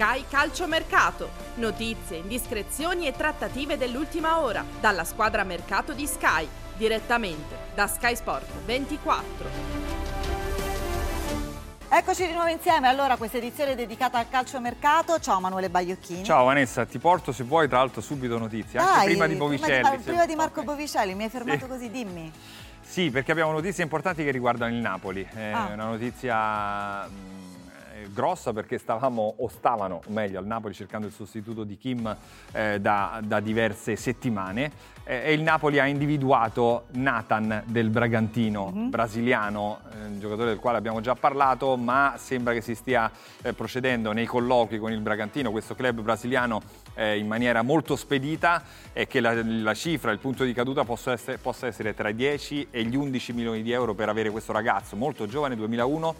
Sky Calcio Mercato. Notizie, indiscrezioni e trattative dell'ultima ora. Dalla squadra mercato di Sky. Direttamente da Sky Sport 24. Eccoci di nuovo insieme, allora questa edizione dedicata al calciomercato. Ciao Manuele Bagliocchini. Ciao Vanessa, ti porto se vuoi tra l'altro subito notizie, anche Dai, prima di Bovicelli. Prima di, prima di Marco ok. Bovicelli, mi hai fermato Sì. così, dimmi. Sì, perché abbiamo notizie importanti che riguardano il Napoli. È Ah. una notizia mh, eh, grossa perché stavamo, o stavano meglio, al Napoli cercando il sostituto di Kim eh, da, da diverse settimane. Eh, e il Napoli ha individuato Nathan del Bragantino, Mhm. brasiliano, eh, un giocatore del quale abbiamo già parlato, ma sembra che si stia eh, procedendo nei colloqui con il Bragantino, questo club brasiliano, eh, in maniera molto spedita e che la, la cifra, il punto di caduta possa essere, possa essere tra i 10 e gli 11 milioni di euro per avere questo ragazzo molto giovane, 2001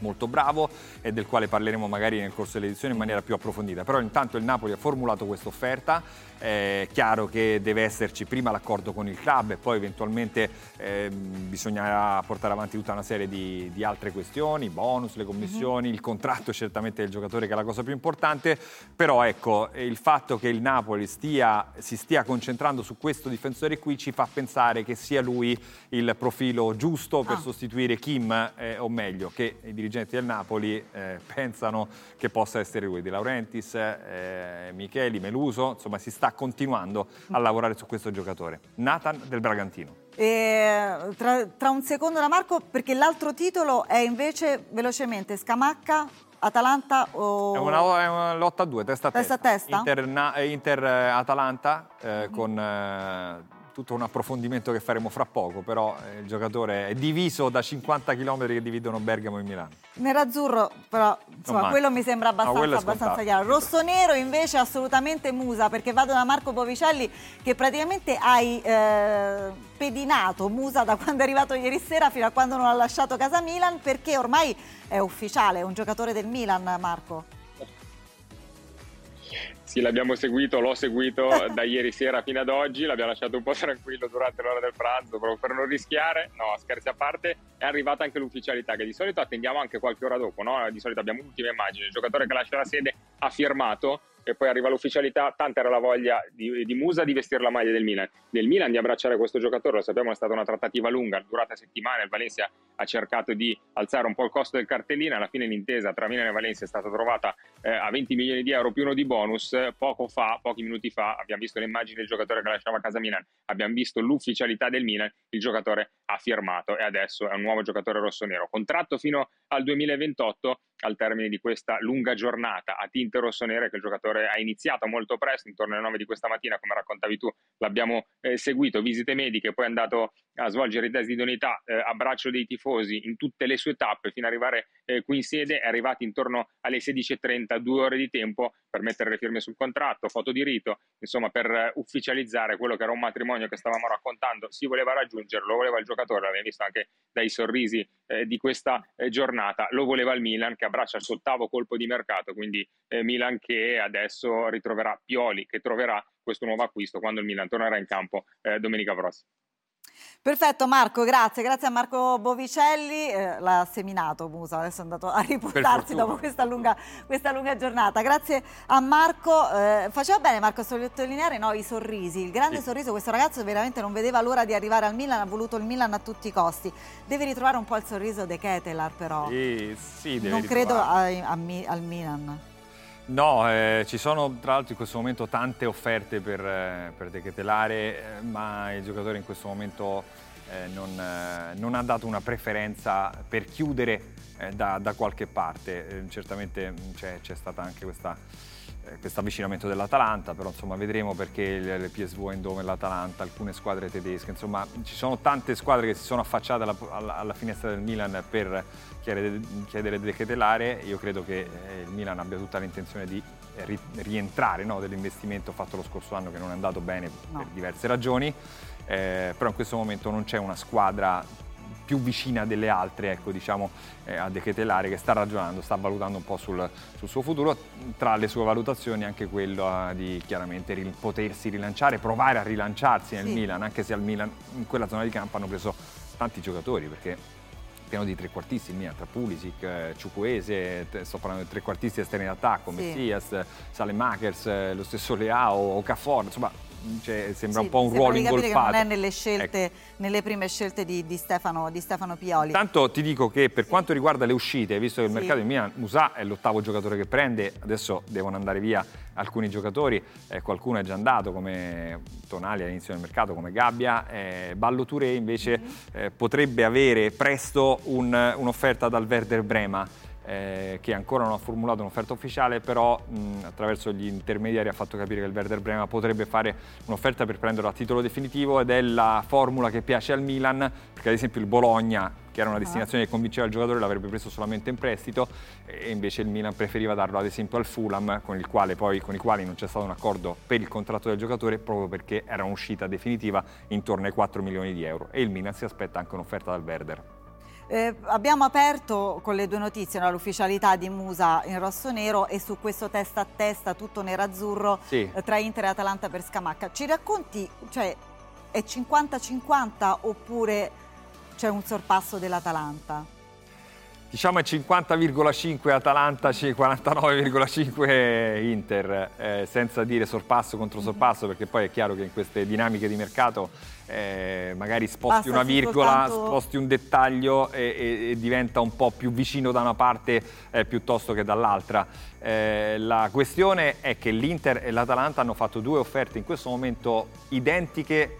molto bravo e del quale parleremo magari nel corso dell'edizione in maniera più approfondita. Però intanto il Napoli ha formulato questa offerta, è chiaro che deve esserci prima l'accordo con il club e poi eventualmente ehm, bisognerà portare avanti tutta una serie di, di altre questioni, bonus, le commissioni, il contratto certamente del giocatore che è la cosa più importante, però ecco il fatto che il Napoli stia, si stia concentrando su questo difensore qui ci fa pensare che sia lui il profilo giusto per Ah. sostituire Kim, eh, o meglio, che i dirigenti del Napoli eh, pensano che possa essere lui. De Laurentiis, eh, Micheli, Meluso, insomma si sta continuando a lavorare su questo giocatore. Nathan del Bragantino. E, tra, tra un secondo da Marco, perché l'altro titolo è invece velocemente Scamacca, Atalanta o... È una, è una lotta a due, testa a Testa testa. a testa? Inter, eh, Inter, eh, eh, con eh, tutto un approfondimento che faremo fra poco, però eh, il giocatore è diviso da 50 km che dividono Bergamo e Milano. Nerazzurro, però insomma, quello mi sembra No, abbastanza, è abbastanza chiaro. Rossonero invece assolutamente Musa, perché vado da Marco Bovicelli che praticamente hai eh, pedinato Musa da quando è arrivato ieri sera fino a quando non ha lasciato casa Milan, perché ormai è ufficiale, è un giocatore del Milan, Marco. Sì, l'abbiamo seguito, l'ho seguito da ieri sera fino ad oggi, l'abbiamo lasciato un po' tranquillo durante l'ora del pranzo proprio per non rischiare. No, scherzi a parte, è arrivata anche l'ufficialità che di solito attendiamo anche qualche ora dopo, no? Di solito abbiamo l'ultima immagine, il giocatore che lascia la sede ha firmato e poi arriva l'ufficialità, tanta era la voglia di, di Musa di vestire la maglia del Milan, del Milan di abbracciare questo giocatore, lo sappiamo è stata una trattativa lunga, durata settimane, il Valencia ha cercato di alzare un po' il costo del cartellino, alla fine l'intesa tra Milan e Valencia è stata trovata eh, a 20 milioni di euro più uno di bonus, poco fa, pochi minuti fa, abbiamo visto le immagini del giocatore che lasciava a casa Milan, abbiamo visto l'ufficialità del Milan, il giocatore ha firmato e adesso è un nuovo giocatore rossonero, contratto fino al 2028 al termine di questa lunga giornata. A tinte rossonere che il giocatore ha iniziato molto presto, intorno alle 9 di questa mattina, come raccontavi tu, l'abbiamo eh, seguito, visite mediche, poi è andato a svolgere i test di idoneità, eh, abbraccio dei tifosi in tutte le sue tappe fino ad arrivare eh, qui in sede, è arrivato intorno alle 16.30, due ore di tempo per mettere le firme sul contratto, foto di rito, insomma per eh, ufficializzare quello che era un matrimonio che stavamo raccontando, si voleva raggiungere, lo voleva il giocatore, l'abbiamo visto anche dai sorrisi eh, di questa eh, giornata, lo voleva il Milan che abbraccia il suo ottavo colpo di mercato, quindi eh, Milan che adesso ritroverà Pioli, che troverà questo nuovo acquisto quando il Milan tornerà in campo eh, domenica prossima. Perfetto Marco, grazie, grazie a Marco Bovicelli, eh, l'ha seminato Musa, adesso è andato a riportarsi dopo questa lunga, questa lunga giornata. Grazie a Marco, eh, faceva bene Marco a sottolineare no, i sorrisi, il grande Sì. sorriso, questo ragazzo veramente non vedeva l'ora di arrivare al Milan, ha voluto il Milan a tutti i costi. Deve ritrovare un po' il sorriso De Ketelar però, Sì, sì, non credo ritrovare. a- a Mi- al Milan. No, eh, ci sono tra l'altro in questo momento tante offerte per, eh, per De Ketelare, eh, ma il giocatore in questo momento eh, non, non ha dato una preferenza per chiudere da, da qualche parte. Certamente mh, c'è, c'è stata anche questa questo avvicinamento dell'Atalanta, però insomma vedremo perché il, PSV Eindhoven, l'Atalanta, alcune squadre tedesche, insomma ci sono tante squadre che si sono affacciate alla, alla, alla finestra del Milan per chiedere, chiedere io credo che eh, il Milan abbia tutta l'intenzione di ri, rientrare no, dell'investimento fatto lo scorso anno che non è andato bene no. per diverse ragioni, eh, però in questo momento non c'è una squadra più vicina delle altre ecco, diciamo, eh, a De Ketelare che sta ragionando, sta valutando un po' sul, sul, suo futuro, tra le sue valutazioni anche quello eh, di chiaramente ri, potersi rilanciare, provare a rilanciarsi nel sì. Milan, anche se al Milan in quella zona di campo hanno preso tanti giocatori perché pieno di trequartisti il Milan, tra Pulisic, eh, Ciucuese, sto parlando di trequartisti esterni d'attacco, sì. Messias, Salemakers, eh, lo stesso Leao, Okafor, insomma cioè, sembra sì, un po' un ruolo ingolfato. Che non è nelle, scelte, ecco. nelle prime scelte di, di, Stefano, di, Stefano, Pioli. Tanto ti dico che per sì. quanto riguarda le uscite, visto che il mercato di Milan, Musa è l'ottavo giocatore che prende, adesso devono andare via alcuni giocatori, eh, qualcuno è già andato come Tonali all'inizio del mercato, come Gabbia, eh, Ballo Touré invece mm-hmm. eh, potrebbe avere presto un, un'offerta dal Werder Brema eh, che ancora non ha formulato un'offerta ufficiale, però mh, attraverso gli intermediari ha fatto capire che il Werder Brema potrebbe fare un'offerta per prenderlo a titolo definitivo ed è la formula che piace al Milan, perché ad esempio il Bologna, che era una ah. destinazione che convinceva il giocatore, l'avrebbe preso solamente in prestito e invece il Milan preferiva darlo ad esempio al Fulham, con, poi, con i quali non c'è stato un accordo per il contratto del giocatore, proprio perché era un'uscita definitiva intorno ai 4 milioni di euro e il Milan si aspetta anche un'offerta dal Werder. Eh, abbiamo aperto con le due notizie no, l'ufficialità di Musa in rosso-nero e su questo testa a testa tutto nero-azzurro sì. eh, tra Inter e Atalanta per Scamacca. Ci racconti, cioè è 50-50 oppure c'è un sorpasso dell'Atalanta? Diciamo è 50,5 Atalanta, 49,5 Inter, eh, senza dire sorpasso contro sorpasso, perché poi è chiaro che in queste dinamiche di mercato eh, magari sposti Basta una virgola, soltanto... sposti un dettaglio e, e, e, diventa un po' più vicino da una parte eh, piuttosto che dall'altra. Eh, la questione è che l'Inter e l'Atalanta hanno fatto due offerte in questo momento identiche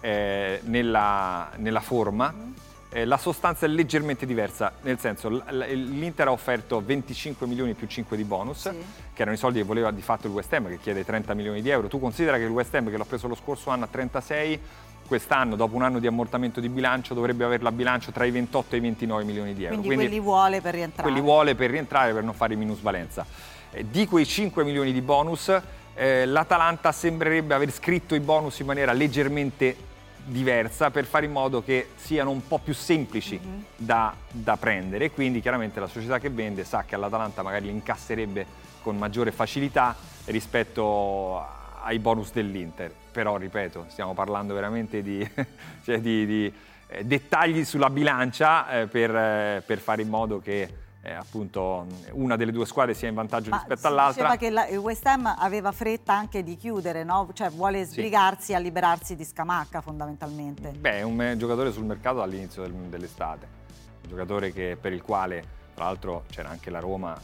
eh, nella, nella forma. Mm eh, la sostanza è leggermente diversa, nel senso l'Inter ha offerto 25 milioni più 5 di bonus, sì. che erano i soldi che voleva di fatto il West Ham, che chiede 30 milioni di euro. Tu considera che il West Ham, che l'ha preso lo scorso anno a 36, quest'anno, dopo un anno di ammortamento di bilancio, dovrebbe avere la bilancio tra i 28 e i 29 milioni di euro. Quindi, Quindi quelli vuole per rientrare. Quelli vuole per rientrare, per non fare minusvalenza. Eh, di quei 5 milioni di bonus, eh, l'Atalanta sembrerebbe aver scritto i bonus in maniera leggermente diversa per fare in modo che siano un po' più semplici mm-hmm. da, da, prendere. Quindi chiaramente la società che vende sa che all'Atalanta magari li incasserebbe con maggiore facilità rispetto ai bonus dell'Inter. Però, ripeto, stiamo parlando veramente di, cioè di, di eh, dettagli sulla bilancia eh, per, eh, per fare in modo che eh, appunto una delle due squadre sia in vantaggio Ma rispetto all'altra. Diceva che la, il West Ham aveva fretta anche di chiudere, no? cioè vuole sbrigarsi sì. a liberarsi di Scamacca fondamentalmente. Beh, è un giocatore sul mercato all'inizio del, dell'estate, un giocatore che, per il quale tra l'altro c'era anche la Roma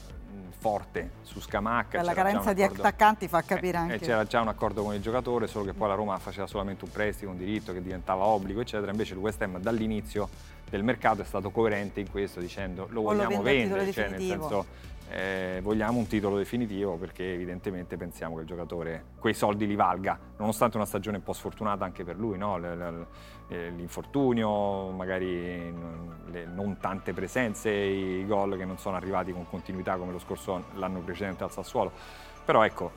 forte su Scamacca. La carenza di attaccanti fa capire eh, anche. c'era già un accordo con il giocatore, solo che poi la Roma faceva solamente un prestito, un diritto che diventava obbligo, eccetera. Invece il West Ham dall'inizio del mercato è stato coerente in questo dicendo lo vogliamo lo vendere, cioè nel senso eh, vogliamo un titolo definitivo perché evidentemente pensiamo che il giocatore quei soldi li valga, nonostante una stagione un po' sfortunata anche per lui, no? Eh, l'infortunio, magari non tante presenze, i gol che non sono arrivati con continuità come lo scorso l'anno precedente al Sassuolo. Però ecco,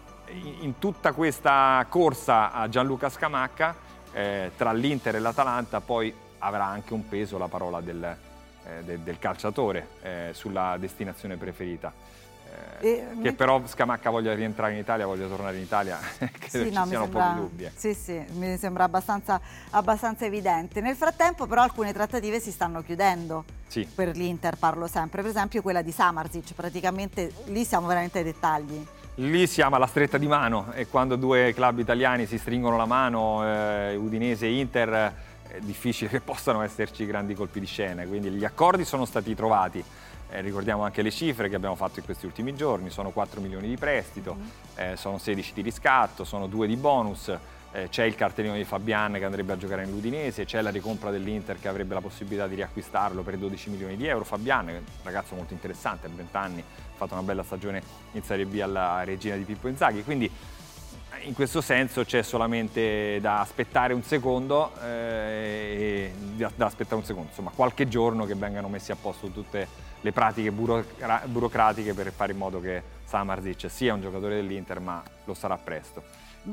in tutta questa corsa a Gianluca Scamacca, eh, tra l'Inter e l'Atalanta, poi avrà anche un peso la parola del, del, del calciatore eh, sulla destinazione preferita. Eh, e, che me... però Scamacca voglia rientrare in Italia, voglia tornare in Italia, credo sì, ci no, siano sembra... pochi dubbi. Eh. Sì, sì, mi sembra abbastanza, abbastanza, evidente. Nel frattempo però alcune trattative si stanno chiudendo sì. per l'Inter, parlo sempre, per esempio quella di Samarzic, praticamente lì siamo veramente ai dettagli. Lì siamo alla stretta di mano e quando due club italiani si stringono la mano, eh, Udinese e Inter, è difficile che possano esserci grandi colpi di scena, quindi gli accordi sono stati trovati. Eh, ricordiamo anche le cifre che abbiamo fatto in questi ultimi giorni, sono 4 milioni di prestito, mm. eh, sono 16 di riscatto, sono 2 di bonus, eh, c'è il cartellino di Fabian che andrebbe a giocare nell'Udinese, c'è la ricompra dell'Inter che avrebbe la possibilità di riacquistarlo per 12 milioni di euro. Fabian, un ragazzo molto interessante, ha 20 anni, ha fatto una bella stagione in Serie B alla regina di Pippo Inzaghi, quindi in questo senso c'è solamente da aspettare un secondo, eh, da aspettare un secondo, insomma qualche giorno che vengano messi a posto tutte le pratiche burocra- burocratiche per fare in modo che Samarzic sia un giocatore dell'Inter, ma lo sarà presto.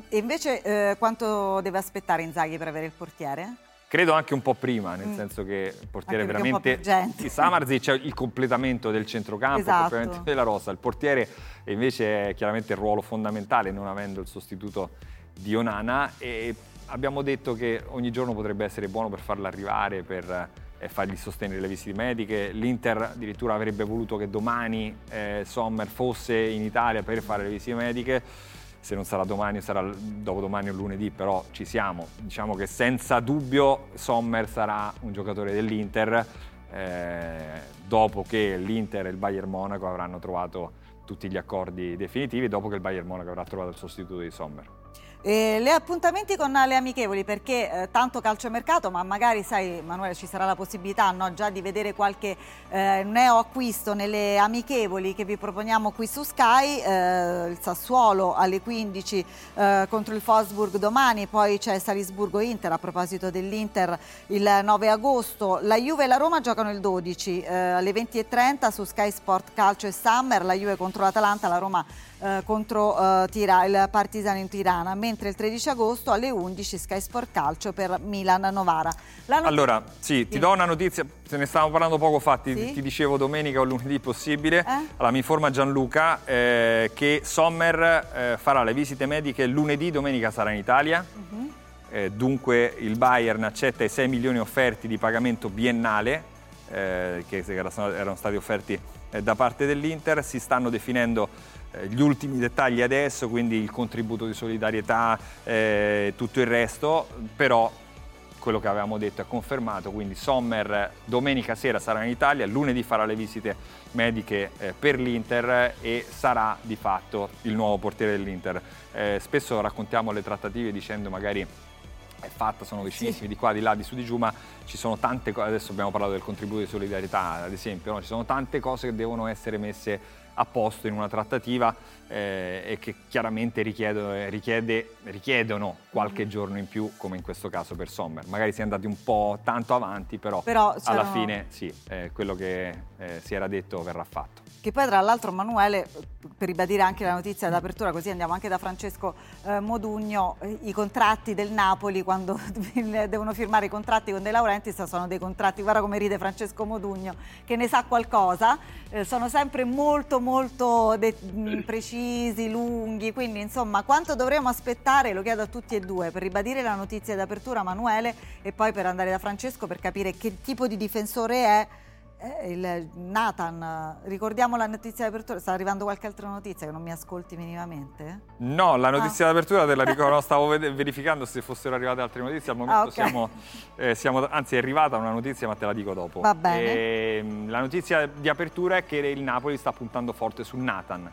E invece eh, quanto deve aspettare Inzaghi per avere il portiere? Credo anche un po' prima, nel mm. senso che il portiere anche veramente... Il Samarzic è il completamento del centrocampo, esatto. il completamento della rosa. Il portiere invece è chiaramente il ruolo fondamentale, non avendo il sostituto di Onana. E abbiamo detto che ogni giorno potrebbe essere buono per farlo arrivare, per eh, fargli sostenere le visite mediche. L'Inter addirittura avrebbe voluto che domani eh, Sommer fosse in Italia per fare le visite mediche se non sarà domani sarà dopodomani o lunedì, però ci siamo. Diciamo che senza dubbio Sommer sarà un giocatore dell'Inter eh, dopo che l'Inter e il Bayern Monaco avranno trovato tutti gli accordi definitivi, dopo che il Bayern Monaco avrà trovato il sostituto di Sommer. Eh, le appuntamenti con le amichevoli perché eh, tanto calciomercato ma magari sai Manuele ci sarà la possibilità no, già di vedere qualche eh, neo acquisto nelle amichevoli che vi proponiamo qui su Sky eh, il Sassuolo alle 15 eh, contro il Fosburg domani poi c'è Salisburgo-Inter a proposito dell'Inter il 9 agosto. La Juve e la Roma giocano il 12 eh, alle 20.30 su Sky Sport Calcio e Summer la Juve contro l'Atalanta la Roma eh, contro eh, Tira, il Partizano in Tirana, mentre il 13 agosto alle 11 Sky Sport Calcio per Milan-Novara. Not- allora, sì, ti do una notizia, se ne stavamo parlando poco fa, ti, sì? ti dicevo domenica o lunedì possibile, eh? allora mi informa Gianluca eh, che Sommer eh, farà le visite mediche lunedì, domenica sarà in Italia. Uh-huh. dunque il Bayern accetta i 6 milioni offerti di pagamento biennale che erano stati offerti da parte dell'Inter, si stanno definendo eh, gli ultimi dettagli adesso, quindi il contributo di solidarietà eh, tutto il resto, però quello che avevamo detto è confermato, quindi Sommer domenica sera sarà in Italia, lunedì farà le visite mediche eh, per l'Inter e sarà di fatto il nuovo portiere dell'Inter. Eh, spesso raccontiamo le trattative dicendo magari è fatta, sono vicinissimi sì. di qua, di là, di su, di giù, ma ci sono tante cose, adesso abbiamo parlato del contributo di solidarietà ad esempio, no? ci sono tante cose che devono essere messe a posto in una trattativa eh, e che chiaramente richiedono, richiede, richiedono qualche mm-hmm. giorno in più, come in questo caso per Sommer. Magari si è andati un po' tanto avanti, però, però alla fine sì, eh, quello che eh, si era detto verrà fatto. Che poi tra l'altro Manuele, per ribadire anche la notizia d'apertura, così andiamo anche da Francesco eh, Modugno, eh, i contratti del Napoli quando devono firmare i contratti con De Laurentiis sono dei contratti, guarda come ride Francesco Modugno, che ne sa qualcosa, eh, sono sempre molto molto de- mm, precisi, lunghi, quindi insomma quanto dovremo aspettare, lo chiedo a tutti e due, per ribadire la notizia d'apertura Manuele e poi per andare da Francesco per capire che tipo di difensore è eh, il Nathan, ricordiamo la notizia d'apertura, sta arrivando qualche altra notizia che non mi ascolti minimamente? No, la notizia ah. d'apertura te la ricordo, stavo verificando se fossero arrivate altre notizie, al momento ah, okay. siamo, eh, siamo, anzi è arrivata una notizia ma te la dico dopo. Va bene. E, ehm, la notizia di apertura è che il Napoli sta puntando forte su Nathan,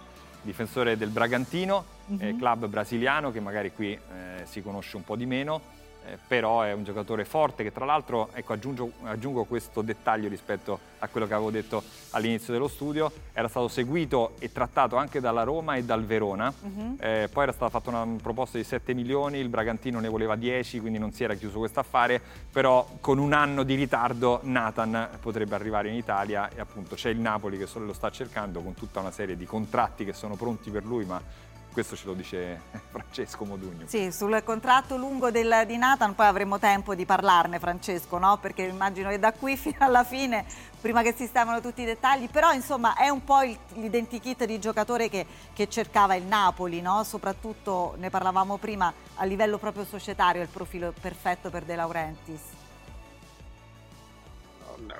difensore del Bragantino, mm-hmm. eh, club brasiliano che magari qui eh, si conosce un po' di meno eh, però è un giocatore forte che tra l'altro, ecco aggiungo, aggiungo, questo dettaglio rispetto a quello che avevo detto all'inizio dello studio, era stato seguito e trattato anche dalla Roma e dal Verona, uh-huh. eh, poi era stata fatta una proposta di 7 milioni, il Bragantino ne voleva 10, quindi non si era chiuso questo affare, però con un anno di ritardo Nathan potrebbe arrivare in Italia e appunto c'è il Napoli che lo sta cercando con tutta una serie di contratti che sono pronti per lui, ma questo ce lo dice Francesco Modugno. Sì, sul contratto lungo del, di Nathan poi avremo tempo di parlarne Francesco, no? perché immagino che da qui fino alla fine, prima che sistemano tutti i dettagli, però insomma è un po' l'identikit di giocatore che, che cercava il Napoli, no? soprattutto ne parlavamo prima a livello proprio societario, il profilo perfetto per De Laurentiis.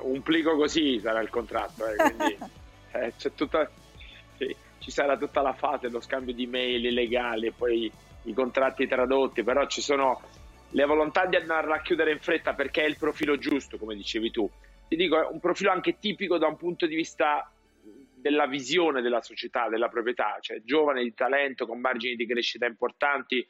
Un plico così sarà il contratto, eh, quindi eh, c'è tutta... Sì ci sarà tutta la fase, lo scambio di mail illegali poi i contratti tradotti, però ci sono le volontà di andarla a chiudere in fretta perché è il profilo giusto, come dicevi tu. Ti dico, è un profilo anche tipico da un punto di vista della visione della società, della proprietà, cioè giovane di talento con margini di crescita importanti,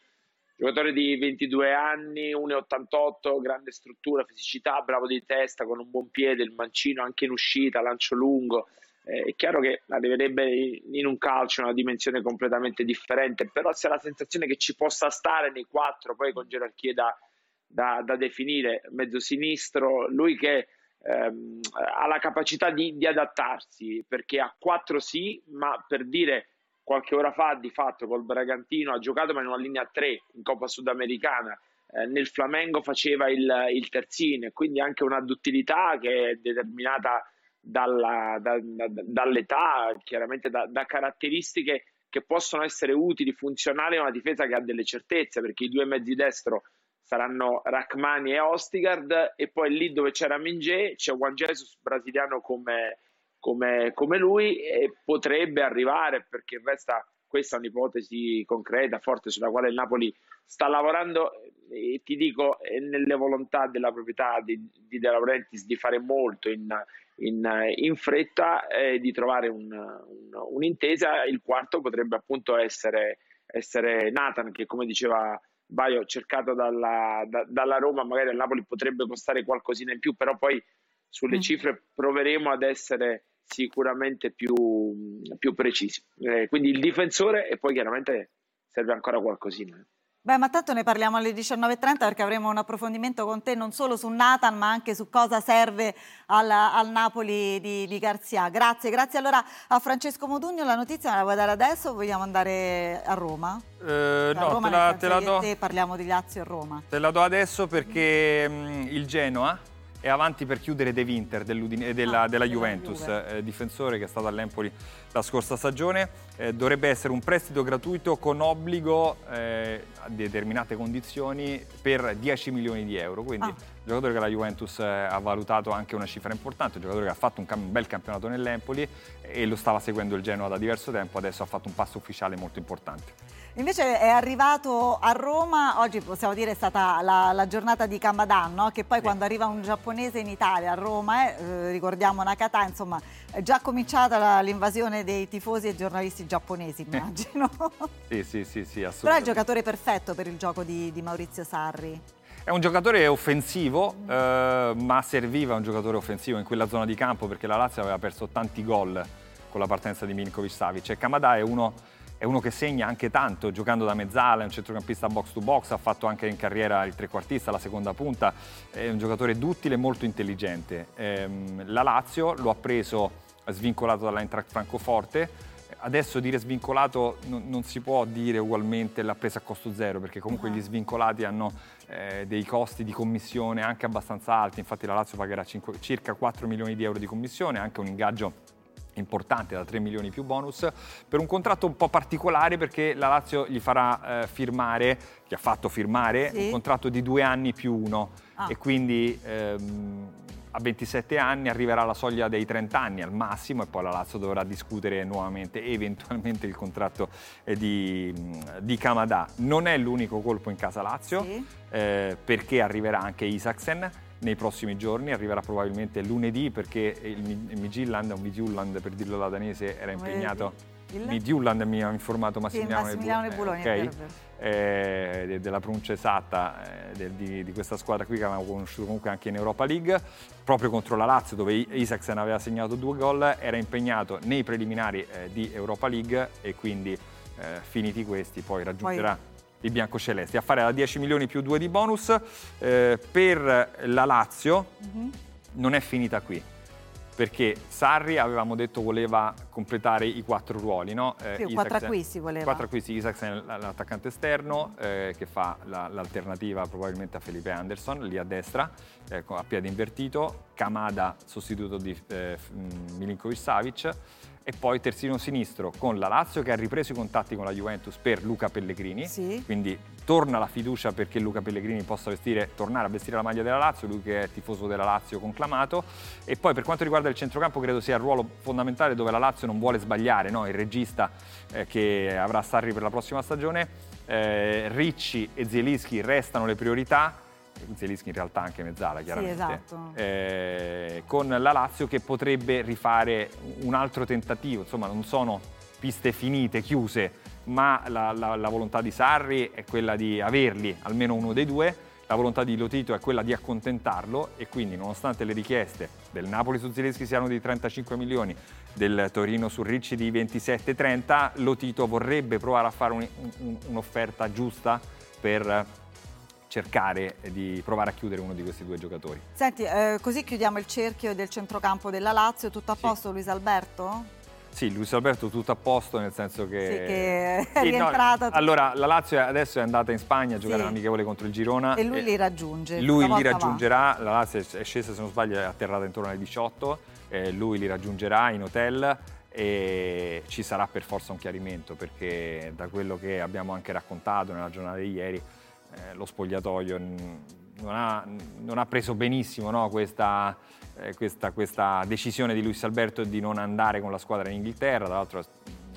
giocatore di 22 anni, 1,88, grande struttura, fisicità, bravo di testa, con un buon piede, il mancino anche in uscita, lancio lungo. Eh, è chiaro che arriverebbe in un calcio una dimensione completamente differente, però se la sensazione che ci possa stare nei quattro, poi con gerarchie da, da, da definire, mezzo sinistro, lui che ehm, ha la capacità di, di adattarsi, perché a quattro sì, ma per dire qualche ora fa di fatto col Bragantino ha giocato ma in una linea 3 in Coppa Sudamericana. Eh, nel Flamengo faceva il, il terzino quindi anche una duttilità che è determinata dalla, da, da, dall'età chiaramente da, da, caratteristiche che possono essere utili, funzionali a una difesa che ha delle certezze perché i due mezzi destro saranno Rachmani e Ostigard e poi lì dove c'era Minge c'è Juan Jesus brasiliano come come, come lui e potrebbe arrivare perché resta questa è un'ipotesi concreta, forte sulla quale il Napoli sta lavorando e ti dico è nelle volontà della proprietà di, di De Laurentiis di fare molto in, in, in fretta e di trovare un, un, un'intesa il quarto potrebbe appunto essere, essere Nathan che come diceva Baio cercato dalla, da, dalla Roma magari al Napoli potrebbe costare qualcosina in più però poi sulle mm. cifre proveremo ad essere sicuramente più, più precisi. Eh, quindi il difensore e poi chiaramente serve ancora qualcosina. Beh, ma tanto ne parliamo alle 19.30 perché avremo un approfondimento con te non solo su Nathan ma anche su cosa serve al, al Napoli di, di, Garzia. Grazie, grazie allora a Francesco Modugno. La notizia me la vuoi dare adesso o vogliamo andare a Roma? Eh, no, Roma te la, te la do. Te parliamo di Lazio e Roma. Te la do adesso perché mh, il Genoa è avanti per chiudere De Winter della, ah, della, Juventus, eh, difensore che è stato all'Empoli la scorsa stagione. Eh, dovrebbe essere un prestito gratuito con obbligo eh, a determinate condizioni per 10 milioni di euro. Quindi ah. giocatore che la Juventus eh, ha valutato anche una cifra importante, un giocatore che ha fatto un, un bel campionato nell'Empoli e lo stava seguendo il Genoa da diverso tempo, adesso ha fatto un passo ufficiale molto importante. Invece è arrivato a Roma, oggi possiamo dire è stata la, la giornata di Kamadan, no? che poi sì. quando arriva un giapponese in Italia, a Roma, eh, eh ricordiamo Nakata, insomma è già cominciata l'invasione dei tifosi e giornalisti giapponesi, immagino. sì, sì, sì, sì, assolutamente. Però è il giocatore perfetto per il gioco di, di Maurizio Sarri. È un giocatore offensivo, eh, ma serviva un giocatore offensivo in quella zona di campo perché la Lazio aveva perso tanti gol con la partenza di Milinkovic Savic e Kamada è uno è uno che segna anche tanto giocando da mezzala, è un centrocampista box to box, ha fatto anche in carriera il trequartista, la seconda punta, è un giocatore duttile e molto intelligente. Ehm, la Lazio lo ha preso svincolato dall'Eintracht Francoforte, adesso dire svincolato non, non, si può dire ugualmente l'ha presa a costo zero perché comunque gli svincolati hanno eh, dei costi di commissione anche abbastanza alti, infatti la Lazio pagherà 5, circa 4 milioni di euro di commissione, anche un ingaggio importante da 3 milioni più bonus per un contratto un po' particolare perché la Lazio gli farà eh, firmare, gli ha fatto firmare sì. un contratto di due anni più uno ah. e quindi ehm, a 27 anni arriverà alla soglia dei 30 anni al massimo e poi la Lazio dovrà discutere nuovamente eventualmente il contratto eh, di, di Kamada. Non è l'unico colpo in casa Lazio sì. eh, perché arriverà anche Isaksen nei prossimi giorni, arriverà probabilmente lunedì perché il Midgilland, un Midgilland per dirlo alla danese, era impegnato. Il Midgilland mi ha informato Massimiliano, sì, Massimiliano Buloni, okay. Eh, della pronuncia esatta eh, di, di, questa squadra qui che avevamo conosciuto comunque anche in Europa League, proprio contro la Lazio dove Isaacsen aveva segnato due gol, era impegnato nei preliminari eh, di Europa League e quindi eh, finiti questi poi raggiungerà... Poi i biancocelesti a fare la 10 milioni più 2 di bonus. Eh, per la Lazio mm-hmm. non è finita qui perché Sarri avevamo detto voleva completare i quattro ruoli, no? Eh, sì, quattro acquisti voleva. Quattro acquisti, Isaacsen l'attaccante esterno eh, che fa la, l'alternativa probabilmente a Felipe Anderson lì a destra, eh, a piede invertito, Kamada sostituto di eh, Milinkovic Savic e poi terzino sinistro con la Lazio che ha ripreso i contatti con la Juventus per Luca Pellegrini, sì. quindi torna la fiducia perché Luca Pellegrini possa vestire, tornare a vestire la maglia della Lazio, lui che è tifoso della Lazio conclamato e poi per quanto riguarda il centrocampo credo sia il ruolo fondamentale dove la Lazio non vuole sbagliare, no? il regista eh, che avrà Sarri per la prossima stagione, eh, Ricci e Zielinski restano le priorità, Zelischi in realtà anche mezzala chiaramente, sì, esatto. eh, con la Lazio che potrebbe rifare un altro tentativo, insomma non sono piste finite, chiuse ma la, la, la volontà di Sarri è quella di averli, almeno uno dei due, la volontà di Lotito è quella di accontentarlo e quindi nonostante le richieste del Napoli su Zielinski siano di 35 milioni, del Torino su Ricci di 27-30, Lotito vorrebbe provare a fare un, un, un'offerta giusta per cercare di provare a chiudere uno di questi due giocatori. Senti, eh, così chiudiamo il cerchio del centrocampo della Lazio, tutto a posto sì. Luis Alberto? Sì, Luis Alberto tutto a posto, nel senso che... Sì, che è sì, rientrata... No, allora, la Lazio adesso è andata in Spagna a giocare sì. l'amichevole contro il Girona. E lui e li raggiunge. Lui li raggiungerà, va. la Lazio è scesa, se non sbaglio, è atterrata intorno alle 18, eh, lui li raggiungerà in hotel e ci sarà per forza un chiarimento, perché da quello che abbiamo anche raccontato nella giornata di ieri, eh, lo spogliatoio non ha, non ha preso benissimo no, questa eh, questa, questa, decisione di Luis Alberto di non andare con la squadra in Inghilterra, tra l'altro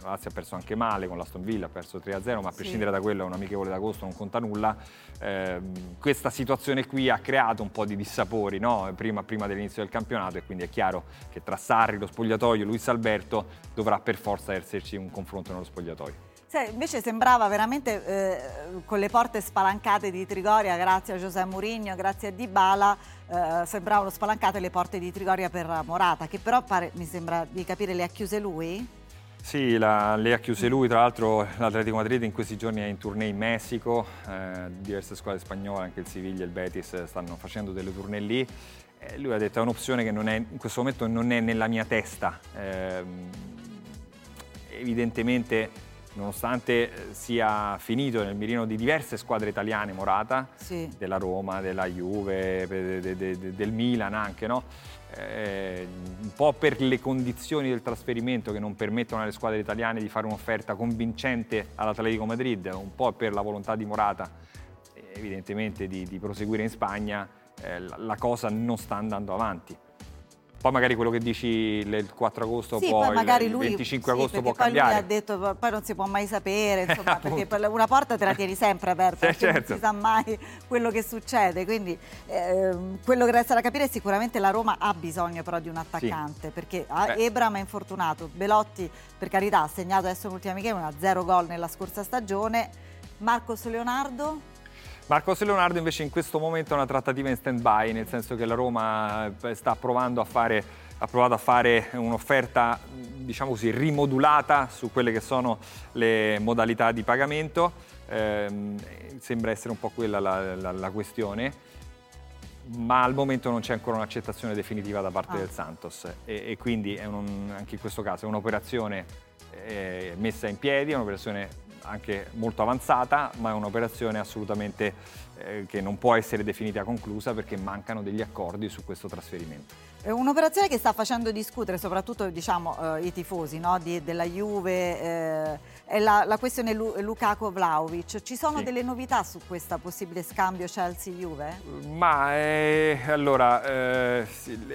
la Lazio ha perso anche male con l'Aston Villa, ha perso 3-0, ma a prescindere sì. da quello è un amichevole d'agosto, non conta nulla. Eh, questa situazione qui ha creato un po' di dissapori no? prima, prima, dell'inizio del campionato e quindi è chiaro che tra Sarri, lo spogliatoio, Luis Alberto dovrà per forza esserci un confronto nello spogliatoio. Sì, invece sembrava veramente eh, con le porte spalancate di Trigoria, grazie a Giuseppe Mourinho, grazie a Dybala, eh, sembravano spalancate le porte di Trigoria per Morata, che però pare, mi sembra di capire le ha chiuse lui? Sì, la, le ha chiuse lui, tra l'altro l'Atletico Madrid in questi giorni è in tournée in Messico, eh, diverse squadre spagnole, anche il Siviglia e il Betis stanno facendo delle tournée lì. Eh, lui ha detto è un'opzione che è, in questo momento non è nella mia testa. Ehm, evidentemente nonostante eh, sia finito nel mirino di diverse squadre italiane, Morata, sì. della Roma, della Juve, de, de, de, del Milan anche, no? eh, un po' per le condizioni del trasferimento che non permettono alle squadre italiane di fare un'offerta convincente all'Atletico Madrid, un po' per la volontà di Morata evidentemente di, di proseguire in Spagna, eh, la, la cosa non sta andando avanti. Poi magari quello che dici il 4 agosto, sì, poi, poi magari il 25 sì, agosto può poi cambiare. Lui ha detto poi non si può mai sapere, insomma, perché una porta te la tieni sempre aperta, sì, certo. non si sa mai quello che succede. Quindi eh, quello che resta da capire è sicuramente la Roma ha bisogno però di un attaccante, sì. perché Beh. Ebram è infortunato, Belotti per carità ha segnato adesso l'ultima amichevole, una zero gol nella scorsa stagione. Marcos Leonardo Marcos Leonardo invece in questo momento è una trattativa in stand-by, nel senso che la Roma eh, sta provando a fare ha provato a fare un'offerta diciamo così rimodulata su quelle che sono le modalità di pagamento eh, sembra essere un po' quella la, la, la, questione ma al momento non c'è ancora un'accettazione definitiva da parte ah. del Santos e, e quindi un, anche in questo caso è un'operazione eh, messa in piedi, è un'operazione anche molto avanzata, ma è un'operazione assolutamente eh, che non può essere definita conclusa perché mancano degli accordi su questo trasferimento. È un'operazione che sta facendo discutere soprattutto diciamo, eh, i tifosi no? Di, della Juve, eh, è la, la questione Lu, Lukaku-Vlaovic. Ci sono sì. delle novità su questo possibile scambio Chelsea-Juve? Ma eh, allora, eh,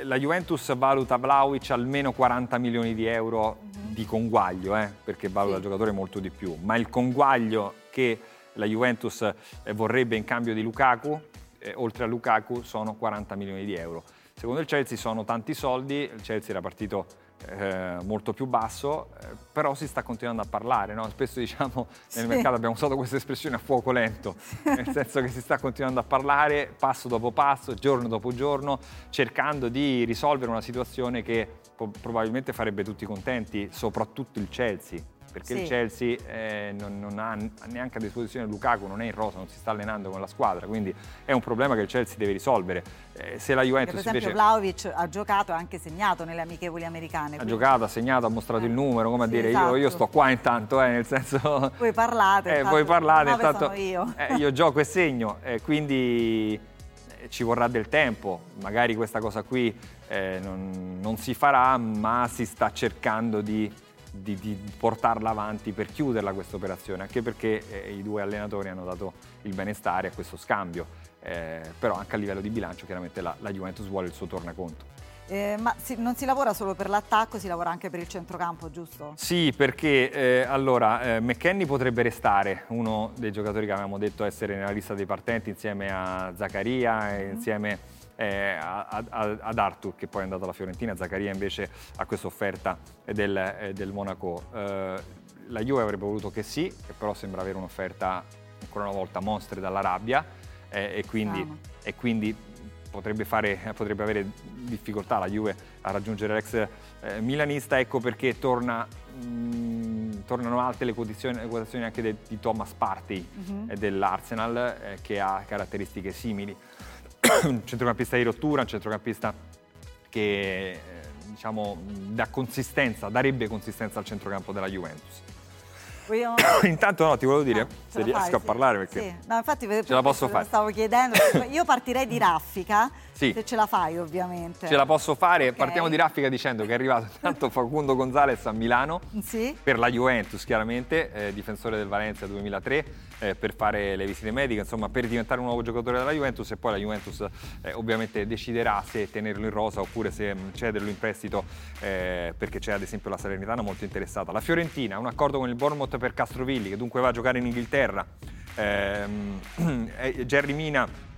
la Juventus valuta Vlaovic almeno 40 milioni di euro. Di conguaglio, eh, perché valuta sì. il giocatore molto di più, ma il conguaglio che la Juventus eh, vorrebbe in cambio di Lukaku, oltre a Lukaku, sono 40 milioni di euro. Secondo il Chelsea sono tanti soldi, il Chelsea era partito eh, molto più basso, eh, però si sta continuando a parlare. No? Spesso diciamo nel sì. mercato abbiamo usato questa espressione a fuoco lento, nel senso che si sta continuando a parlare passo dopo passo, giorno dopo giorno, cercando di risolvere una situazione che probabilmente farebbe tutti contenti, soprattutto il Chelsea perché sì. il Chelsea eh, non, non, ha neanche a disposizione Lukaku, non è in rosa, non si sta allenando con la squadra, quindi è un problema che il Chelsea deve risolvere. Eh, se la Juventus per esempio invece... Vlaovic ha giocato e anche segnato nelle amichevoli americane. Ha quindi... giocato, ha segnato, ha mostrato eh. il numero, come a dire esatto. io, io, sto qua intanto, eh, nel senso... Voi parlate, eh, voi parlate, intanto io. Eh, io gioco e segno, quindi ci vorrà del tempo, magari questa cosa qui eh, non, non, si farà, ma si sta cercando di di, di portarla avanti per chiuderla questa operazione, anche perché eh, i due allenatori hanno dato il benestare a questo scambio, eh, però anche a livello di bilancio chiaramente la, la Juventus vuole il suo tornaconto. Eh, ma si, non si lavora solo per l'attacco, si lavora anche per il centrocampo, giusto? Sì, perché eh, allora eh, McKenny potrebbe restare, uno dei giocatori che avevamo detto essere nella lista dei partenti insieme a Zaccaria mm-hmm. insieme eh, ad Artur che poi è andato alla Fiorentina, Zaccaria invece ha questa offerta del, eh, del Monaco. Eh, la Juve avrebbe voluto che sì, che però sembra avere un'offerta ancora una volta mostre dall'Arabia eh, e, quindi, e, quindi, potrebbe, fare, potrebbe, avere difficoltà la Juve a raggiungere l'ex eh, milanista, ecco perché torna, mh, mm, tornano alte le quotazioni, le quotazioni anche de, di Thomas Partey uh-huh. dell'Arsenal eh, che ha caratteristiche simili. un centrocampista di rottura, un centrocampista che eh, diciamo, dà consistenza, darebbe consistenza al centrocampo della Juventus. Intanto no, ti volevo dire, no, se riesco fai, a parlare perché sì. no, infatti, ce la posso fare. stavo chiedendo, io partirei di raffica sì. Se ce la fai, ovviamente. Ce la posso fare. Okay. Partiamo di raffica dicendo che è arrivato intanto Facundo Gonzalez a Milano sì. per la Juventus, chiaramente, eh, difensore del Valencia 2003, eh, per fare le visite mediche, insomma, per diventare un nuovo giocatore della Juventus e poi la Juventus eh, ovviamente deciderà se tenerlo in rosa oppure se mm, cederlo in prestito eh, perché c'è ad esempio la Salernitana molto interessata. La Fiorentina, un accordo con il Bournemouth per Castrovilli che dunque va a giocare in Inghilterra. Ehm, eh, Jerry Mina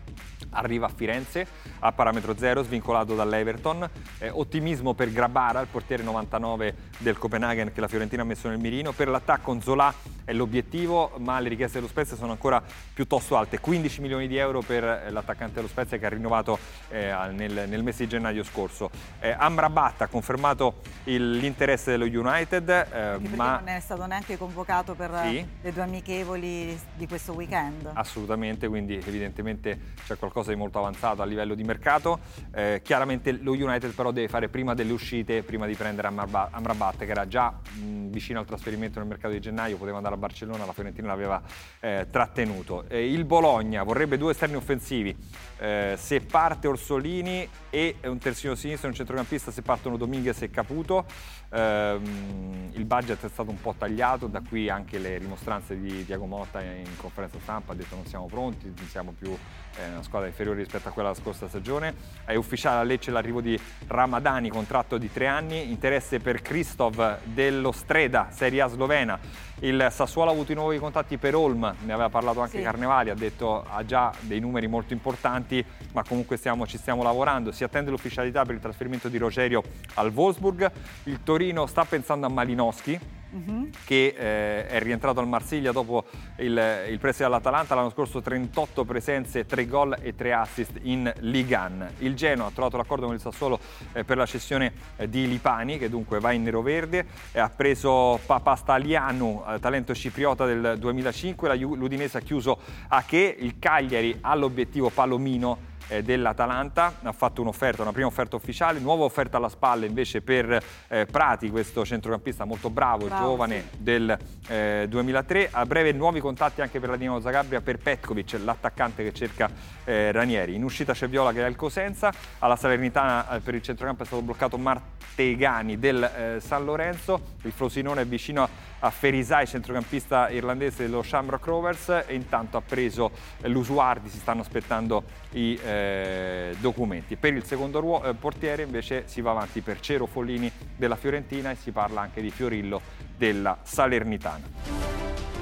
arriva a Firenze a parametro zero, svincolato dall'Everton. Eh, ottimismo per Grabara, il portiere 99 del Copenaghen che la Fiorentina ha messo nel mirino. Per l'attacco Zola è l'obiettivo, ma le richieste dello Spezia sono ancora piuttosto alte. 15 milioni di euro per eh, l'attaccante dello Spezia che ha rinnovato eh, nel, nel, mese di gennaio scorso. Eh, Amrabat ha confermato il, l'interesse dello United, eh, ma non è stato neanche convocato per sì. le due amichevoli di questo weekend. Assolutamente, quindi evidentemente c'è qualcosa di molto avanzato a livello di mercato. Eh, chiaramente lo United però deve fare prima delle uscite, prima di prendere Amrabat, Amrabat che era già mh, vicino al trasferimento nel mercato di gennaio, poteva andare a Barcellona, la Fiorentina l'aveva eh, trattenuto. Eh, il Bologna vorrebbe due esterni offensivi, eh, se parte Orsolini e un terzino sinistro e un centrocampista se partono Dominguez e Caputo. Ehm, il budget è stato un po' tagliato, da qui anche le rimostranze di Diago Motta in conferenza stampa, ha detto non siamo pronti, non siamo più eh, una squadra inferiore rispetto a quella della scorsa stagione. È ufficiale a Lecce l'arrivo di Ramadani, contratto di tre anni, interesse per Kristov dello Streda, Serie A slovena. Il Sassuolo ha avuto i nuovi contatti per Olm, ne aveva parlato anche sì. Carnevali, ha detto ha già dei numeri molto importanti, ma comunque stiamo, ci stiamo lavorando. Si attende l'ufficialità per il trasferimento di Rogerio al Wolfsburg. Il Torino sta pensando a Malinowski, uh-huh. che eh, è rientrato al Marsiglia dopo il, il prestito all'Atalanta. L'anno scorso 38 presenze, 3 gol e 3 assist in Ligan. Il Genoa ha trovato l'accordo con il Sassuolo eh, per la cessione eh, di Lipani, che dunque va in nero-verde. ha preso Papastalianu, eh, talento cipriota del 2005. La, l'Udinese ha chiuso a che il Cagliari ha l'obiettivo Palomino eh, dell'Atalanta, ha fatto un'offerta, una prima offerta ufficiale, nuova offerta alla spalla invece per eh, Prati, questo centrocampista molto bravo, bravo giovane sì. del eh, 2003, a breve nuovi contatti anche per la Dinamo Zagabria per Petkovic, l'attaccante che cerca eh, Ranieri. In uscita c'è Viola che è il Cosenza, alla Salernitana eh, per il centrocampo è stato bloccato Martegani del eh, San Lorenzo, il Frosinone è vicino a a Ferisai, centrocampista irlandese dello Shamrock Rovers e intanto ha preso l'Usuardi, si stanno aspettando i eh, documenti. Per il secondo ruo- eh, portiere invece si va avanti per Cero Follini della Fiorentina e si parla anche di Fiorillo della Salernitana.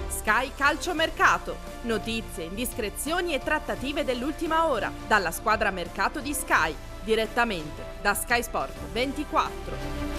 Sky Calcio Mercato. Notizie, indiscrezioni e trattative dell'ultima ora dalla squadra mercato di Sky, direttamente da Sky Sport 24.